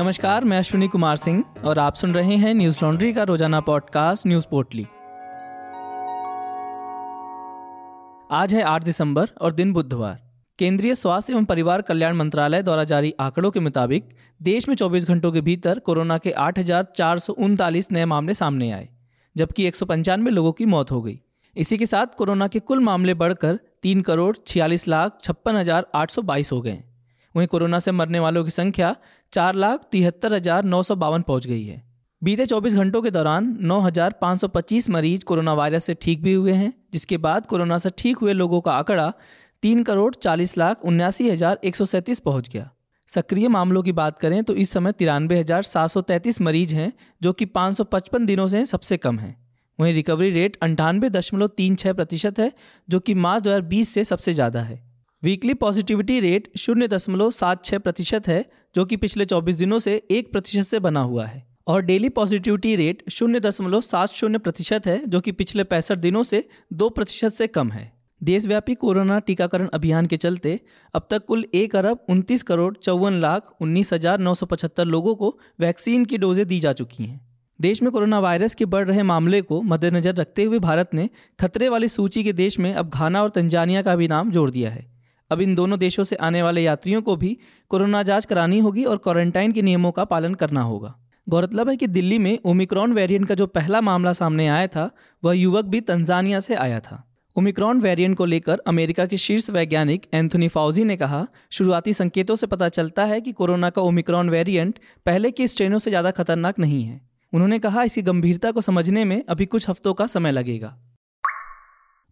नमस्कार, मैं अश्विनी कुमार सिंह और आप सुन रहे हैं न्यूज़ लॉन्ड्री का रोज़ाना पॉडकास्ट, न्यूज़ पोर्टली। आज है 8 दिसंबर और दिन बुधवार। केंद्रीय स्वास्थ्य एवं परिवार कल्याण मंत्रालय द्वारा जारी आंकड़ों के मुताबिक, देश में 24 घंटों के भीतर कोरोना के आठ हज़ार चार सौ उनतालीस नए मामले सामने आए, जबकि एक सौ पंचानवे लोगों की मौत हो गई। इसी के साथ कोरोना के कुल मामले बढ़कर तीन करोड़ छियालीस लाख छप्पन हज़ार आठ सौ बाईस हो गए वहीं कोरोना से मरने वालों की संख्या चार लाख तिहत्तर हज़ार नौ सौ बावन पहुँच गई है। बीते 24 घंटों के दौरान 9,525 मरीज़ कोरोना वायरस से ठीक भी हुए हैं जिसके बाद कोरोना से ठीक हुए लोगों का आंकड़ा तीन करोड़ चालीस लाख उन्यासी हज़ार एक सौ सैंतीस पहुँच गया। सक्रिय मामलों की बात करें तो इस समय तिरानवे हज़ार सात सौ तैंतीस मरीज़ हैं जो कि पाँच सौ पचपन दिनों से सबसे कम है। वहीं रिकवरी रेट अंठानवे दशमलव तीन छः प्रतिशत है जो कि मार्च दो हज़ार बीस से सबसे ज़्यादा है। वीकली पॉजिटिविटी रेट शून्य दशमलव सात छः प्रतिशत है, जो कि पिछले 24 दिनों से एक प्रतिशत से बना हुआ है। और डेली पॉजिटिविटी रेट शून्य दशमलव सात शून्य प्रतिशत है, जो कि पिछले पैंसठ दिनों से दो प्रतिशत से कम है। देशव्यापी कोरोना टीकाकरण अभियान के चलते अब तक कुल एक अरब उनतीस करोड़ चौवन लाख उन्नीस हज़ार नौ सौ पचहत्तर लोगों को वैक्सीन की डोजें दी जा चुकी हैं। देश में कोरोना वायरस के बढ़ रहे मामले को मद्देनजर रखते हुए भारत ने खतरे वाली सूची के देश में अब घाना और तंजानिया का भी नाम जोड़ दिया है। अब इन दोनों देशों से आने वाले यात्रियों को भी कोरोना जाँच करानी होगी और क्वारंटाइन के नियमों का पालन करना होगा। गौरतलब है कि दिल्ली में ओमिक्रॉन वेरिएंट का जो पहला मामला सामने आया था, वह युवक भी तंजानिया से आया था। ओमिक्रॉन वेरिएंट को लेकर अमेरिका के शीर्ष वैज्ञानिक एंथोनी फाउजी ने कहा, शुरुआती संकेतों से पता चलता है कि कोरोना का ओमिक्रॉन वेरिएंट पहले के स्ट्रेनों से ज़्यादा खतरनाक नहीं है। उन्होंने कहा इसकी गंभीरता को समझने में अभी कुछ हफ्तों का समय लगेगा।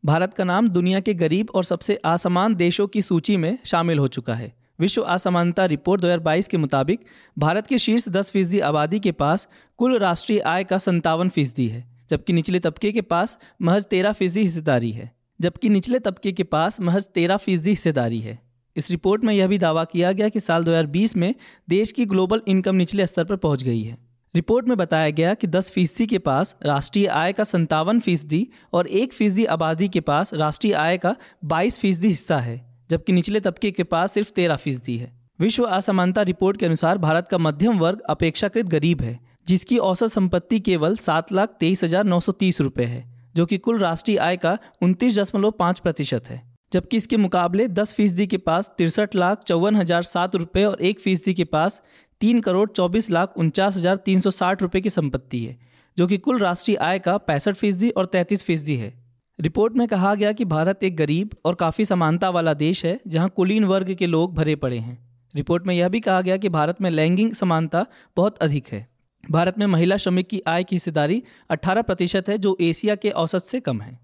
भारत का नाम दुनिया के गरीब और सबसे असमान देशों की सूची में शामिल हो चुका है। विश्व असमानता रिपोर्ट 2022 के मुताबिक, भारत के शीर्ष 10 फ़ीसदी आबादी के पास कुल राष्ट्रीय आय का संतावन फ़ीसदी है, जबकि निचले तबके के पास महज तेरह फ़ीसदी हिस्सेदारी है, जबकि निचले तबके के पास महज तेरह फ़ीसदी हिस्सेदारी है। इस रिपोर्ट में यह भी दावा किया गया कि साल 2020 में देश की ग्लोबल इनकम निचले स्तर पर पहुँच गई है। रिपोर्ट में बताया गया कि 10 फ़ीसदी के पास राष्ट्रीय आय का संतावन फ़ीसदी और एक फ़ीसदी आबादी के पास राष्ट्रीय आय का 22 फ़ीसदी हिस्सा है, जबकि निचले तबके के पास सिर्फ़ तेरह फ़ीसदी है। विश्व असमानता रिपोर्ट के अनुसार भारत का मध्यम वर्ग अपेक्षाकृत गरीब है, जिसकी औसत संपत्ति केवल सात लाख तेईस हज़ार नौ सौ तीस रुपये है, जो कि कुल राष्ट्रीय आय का उनतीस दशमलव पाँच प्रतिशत है, जबकि इसके मुकाबले दस फ़ीसदी के पास तिरसठ लाख चौवन हज़ार सात रुपये और एक फ़ीसदी के पास तीन करोड़ चौबीस लाख उनचास हज़ार तीन सौ साठ रुपये की संपत्ति है, जो कि कुल राष्ट्रीय आय का पैंसठ फ़ीसदी और तैंतीस फ़ीसदी है। रिपोर्ट में कहा गया कि भारत एक गरीब और काफ़ी समानता वाला देश है, जहाँ कुलीन वर्ग के लोग भरे पड़े हैं। रिपोर्ट में यह भी कहा गया कि भारत में लैंगिक समानता बहुत अधिक है। भारत में महिला श्रमिक की आय की हिस्सेदारी 18 प्रतिशत है, जो एशिया के औसत से कम है।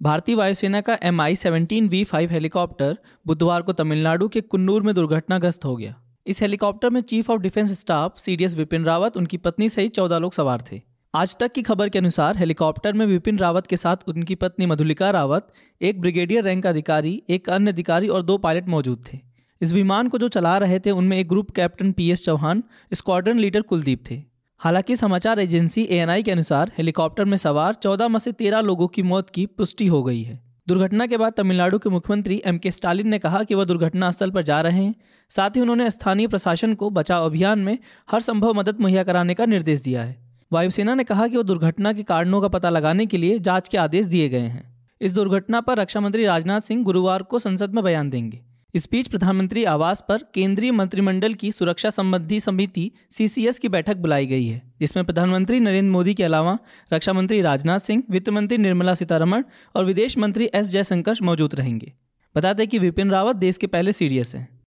भारतीय वायुसेना का M I seventeen V five helicopter बुधवार को तमिलनाडु के कुन्नूर में दुर्घटनाग्रस्त हो गया। इस हेलीकॉप्टर में chief of defence staff CDS Bipin Rawat, उनकी पत्नी सहित चौदह लोग सवार थे। आज तक की खबर के अनुसार हेलीकॉप्टर में विपिन रावत के साथ उनकी पत्नी मधुलिका रावत, एक ब्रिगेडियर रैंक अधिकारी, एक अन्य अधिकारी और दो पायलट मौजूद थे। इस विमान को जो चला रहे थे, उनमें एक group captain P S Chauhan, squadron leader Kuldeep थे। हालाँकि समाचार एजेंसी एएनआई के अनुसार हेलीकॉप्टर में सवार चौदह में से तेरह लोगों की मौत की पुष्टि हो गई है। दुर्घटना के बाद तमिलनाडु के मुख्यमंत्री एम के स्टालिन ने कहा कि वह दुर्घटना स्थल पर जा रहे हैं। साथ ही उन्होंने स्थानीय प्रशासन को बचाव अभियान में हर संभव मदद मुहैया कराने का निर्देश दिया है। वायुसेना ने कहा कि वह दुर्घटना के कारणों का पता लगाने के लिए जाँच के आदेश दिए गए हैं। इस दुर्घटना पर रक्षा मंत्री राजनाथ सिंह गुरुवार को संसद में बयान देंगे। इस बीच प्रधानमंत्री आवास पर केंद्रीय मंत्रिमंडल की सुरक्षा संबंधी समिति सीसीएस की बैठक बुलाई गई है, जिसमें प्रधानमंत्री नरेंद्र मोदी के अलावा रक्षा मंत्री राजनाथ सिंह, वित्त मंत्री निर्मला सीतारमण और विदेश मंत्री एस जयशंकर मौजूद रहेंगे। बता दें कि विपिन रावत देश के पहले सीरियस हैं।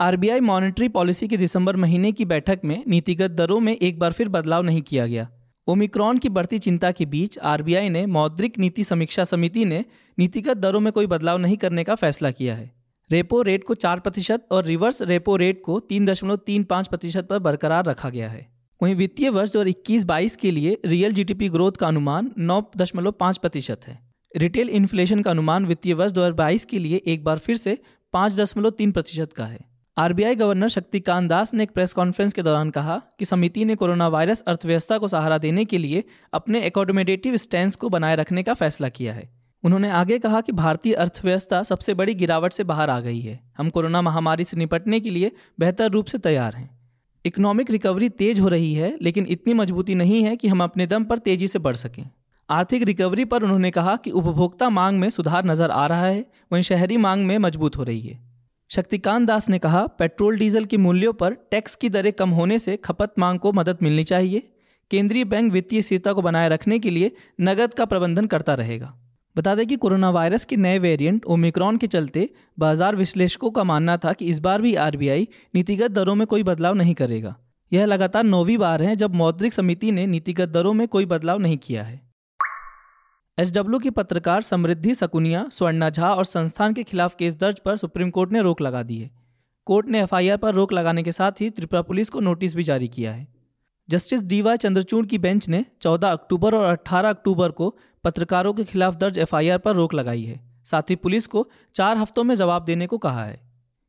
आरबीआई मॉनेटरी पॉलिसी की दिसंबर महीने की बैठक में नीतिगत दरों में एक बार फिर बदलाव नहीं किया गया। ओमिक्रॉन की बढ़ती चिंता के बीच आरबीआई ने मौद्रिक नीति समीक्षा समिति ने नीतिगत दरों में कोई बदलाव नहीं करने का फैसला किया है। रेपो रेट को चार प्रतिशत और रिवर्स रेपो रेट को तीन दशमलव तीन पाँच प्रतिशत पर बरकरार रखा गया है। वहीं वित्तीय वर्ष दो इक्कीस बाईस के लिए रियल जीडीपी ग्रोथ का अनुमान नौ दशमलव पाँच प्रतिशत है। रिटेल इन्फ्लेशन का अनुमान वित्तीय वर्ष दो हज़ार बाईस के लिए एक बार फिर से पाँच दशमलव तीन प्रतिशत का है। आरबीआई गवर्नर शक्तिकांत दास ने एक प्रेस कॉन्फ्रेंस के दौरान कहा कि समिति ने कोरोना वायरस अर्थव्यवस्था को सहारा देने के लिए अपने एकोडोमेडेटिव स्टैंड को बनाए रखने का फैसला किया है। उन्होंने आगे कहा कि भारतीय अर्थव्यवस्था सबसे बड़ी गिरावट से बाहर आ गई है। हम कोरोना महामारी से निपटने के लिए बेहतर रूप से तैयार हैं। इकोनॉमिक रिकवरी तेज हो रही है, लेकिन इतनी मजबूती नहीं है कि हम अपने दम पर तेज़ी से बढ़ सकें। आर्थिक रिकवरी पर उन्होंने कहा कि उपभोक्ता मांग में सुधार नज़र आ रहा है, वहीं शहरी मांग में मज़बूत हो रही है। शक्तिकांत दास ने कहा, पेट्रोल डीजल के मूल्यों पर टैक्स की दरें कम होने से खपत मांग को मदद मिलनी चाहिए। केंद्रीय बैंक वित्तीय स्थिरता को बनाए रखने के लिए नगद का प्रबंधन करता रहेगा। बता दें कि कोरोना वायरस के नए वेरिएंट ओमिक्रॉन के चलते बाज़ार विश्लेषकों का मानना था कि इस बार भी आरबीआई नीतिगत दरों में कोई बदलाव नहीं करेगा। यह लगातार नौवीं बार है जब मौद्रिक समिति ने नीतिगत दरों में कोई बदलाव नहीं किया है। एस की पत्रकार समृद्धि सकुनिया, स्वर्णा झा और संस्थान के खिलाफ केस दर्ज पर सुप्रीम कोर्ट ने रोक लगा दी है। कोर्ट ने एफआईआर पर रोक लगाने के साथ ही त्रिपुरा पुलिस को नोटिस भी जारी किया है। जस्टिस डीवाई चंद्रचूड़ की बेंच ने 14 अक्टूबर और 18 अक्टूबर को पत्रकारों के खिलाफ दर्ज एफआईआर पर रोक लगाई है। साथ ही पुलिस को चार हफ्तों में जवाब देने को कहा है।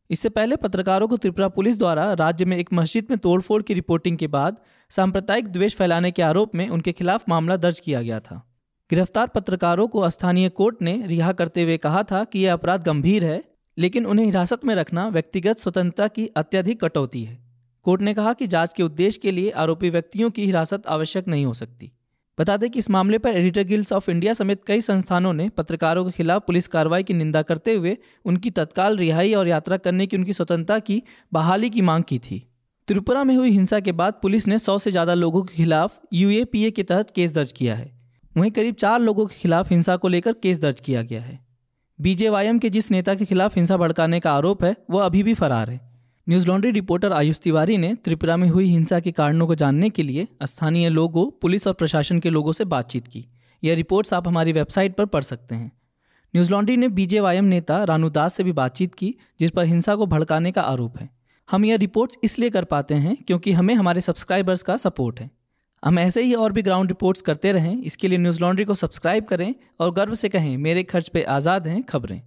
इससे पहले पत्रकारों को त्रिपुरा पुलिस द्वारा राज्य में एक मस्जिद में तोड़फोड़ की रिपोर्टिंग के बाद सांप्रदायिक द्वेष फैलाने के आरोप में उनके खिलाफ मामला दर्ज किया गया था। गिरफ़्तार पत्रकारों को स्थानीय कोर्ट ने रिहा करते हुए कहा था कि यह अपराध गंभीर है, लेकिन उन्हें हिरासत में रखना व्यक्तिगत स्वतंत्रता की अत्यधिक कटौती है। कोर्ट ने कहा कि जाँच के उद्देश्य के लिए आरोपी व्यक्तियों की हिरासत आवश्यक नहीं हो सकती। बता दें कि इस मामले पर एडिटर गिल्ड्स ऑफ़ इंडिया समेत कई संस्थानों ने पत्रकारों के खिलाफ पुलिस कार्रवाई की निंदा करते हुए उनकी तत्काल रिहाई और यात्रा करने की उनकी स्वतंत्रता की बहाली की मांग की थी। त्रिपुरा में हुई हिंसा के बाद पुलिस ने सौ से ज़्यादा लोगों के खिलाफ यूएपीए के तहत केस दर्ज किया है। वहीं करीब चार लोगों के खिलाफ हिंसा को लेकर केस दर्ज किया गया है। बीजेवाईएम के जिस नेता के खिलाफ हिंसा भड़काने का आरोप है, वह अभी भी फरार है। Newslaundry reporter Ayush Tiwari ने त्रिपुरा में हुई हिंसा के कारणों को जानने के लिए स्थानीय लोगों, पुलिस और प्रशासन के लोगों से बातचीत की। यह रिपोर्ट्स आप हमारी वेबसाइट पर पढ़ सकते हैं। न्यूज़ लॉन्ड्री ने बीजेवाईएम नेता रानू दास से भी बातचीत की, जिस पर हिंसा को भड़काने का आरोप है। हम यह रिपोर्ट्स इसलिए कर पाते हैं क्योंकि हमें हमारे सब्सक्राइबर्स का सपोर्ट है। हम ऐसे ही और भी ग्राउंड रिपोर्ट्स करते रहें, इसके लिए न्यूज़ लॉन्ड्री को सब्सक्राइब करें और गर्व से कहें, मेरे खर्च पे आज़ाद हैं खबरें।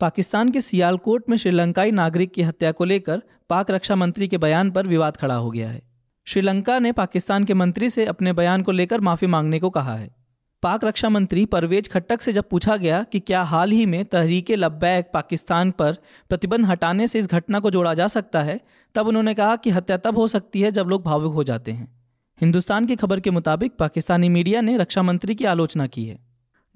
पाकिस्तान के सियालकोट में श्रीलंकाई नागरिक की हत्या को लेकर पाक रक्षा मंत्री के बयान पर विवाद खड़ा हो गया है। श्रीलंका ने पाकिस्तान के मंत्री से अपने बयान को लेकर माफ़ी मांगने को कहा है। पाक रक्षा मंत्री परवेज खट्टक से जब पूछा गया कि क्या हाल ही में तहरीके लब्बैक पाकिस्तान पर प्रतिबंध हटाने से इस घटना को जोड़ा जा सकता है, तब उन्होंने कहा कि हत्या तब हो सकती है जब लोग भावुक हो जाते हैं। हिंदुस्तान की खबर के मुताबिक पाकिस्तानी मीडिया ने रक्षा मंत्री की आलोचना की है।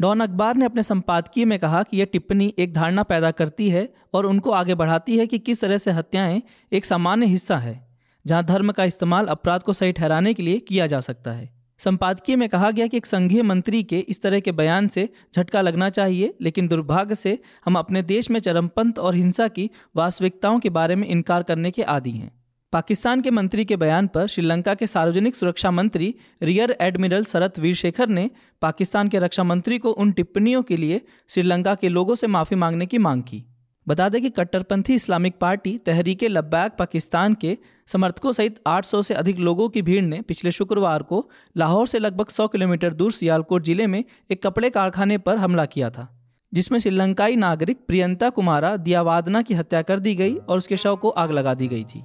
डॉन अखबार ने अपने संपादकीय में कहा कि यह टिप्पणी एक धारणा पैदा करती है और उनको आगे बढ़ाती है कि किस तरह से हत्याएँ एक सामान्य हिस्सा है, जहाँ धर्म का इस्तेमाल अपराध को सही ठहराने के लिए किया जा सकता है। संपादकीय में कहा गया कि एक संघीय मंत्री के इस तरह के बयान से झटका लगना चाहिए, लेकिन दुर्भाग्य से हम अपने देश में चरमपंथ और हिंसा की वास्तविकताओं के बारे में इनकार करने के आदि हैं। पाकिस्तान के मंत्री के बयान पर श्रीलंका के सार्वजनिक सुरक्षा मंत्री रियर एडमिरल शरत वीरशेखर ने पाकिस्तान के रक्षा मंत्री को उन टिप्पणियों के लिए श्रीलंका के लोगों से माफ़ी मांगने की मांग की। बता दें कि कट्टरपंथी इस्लामिक पार्टी तहरीके लब्बैक पाकिस्तान के समर्थकों सहित 800 से अधिक लोगों की भीड़ ने पिछले शुक्रवार को लाहौर से लगभग 100 किलोमीटर दूर सियालकोट ज़िले में एक कपड़े कारखाने पर हमला किया था, जिसमें श्रीलंकाई नागरिक प्रियंता कुमारा दियावादना की हत्या कर दी गई और उसके शव को आग लगा दी गई थी।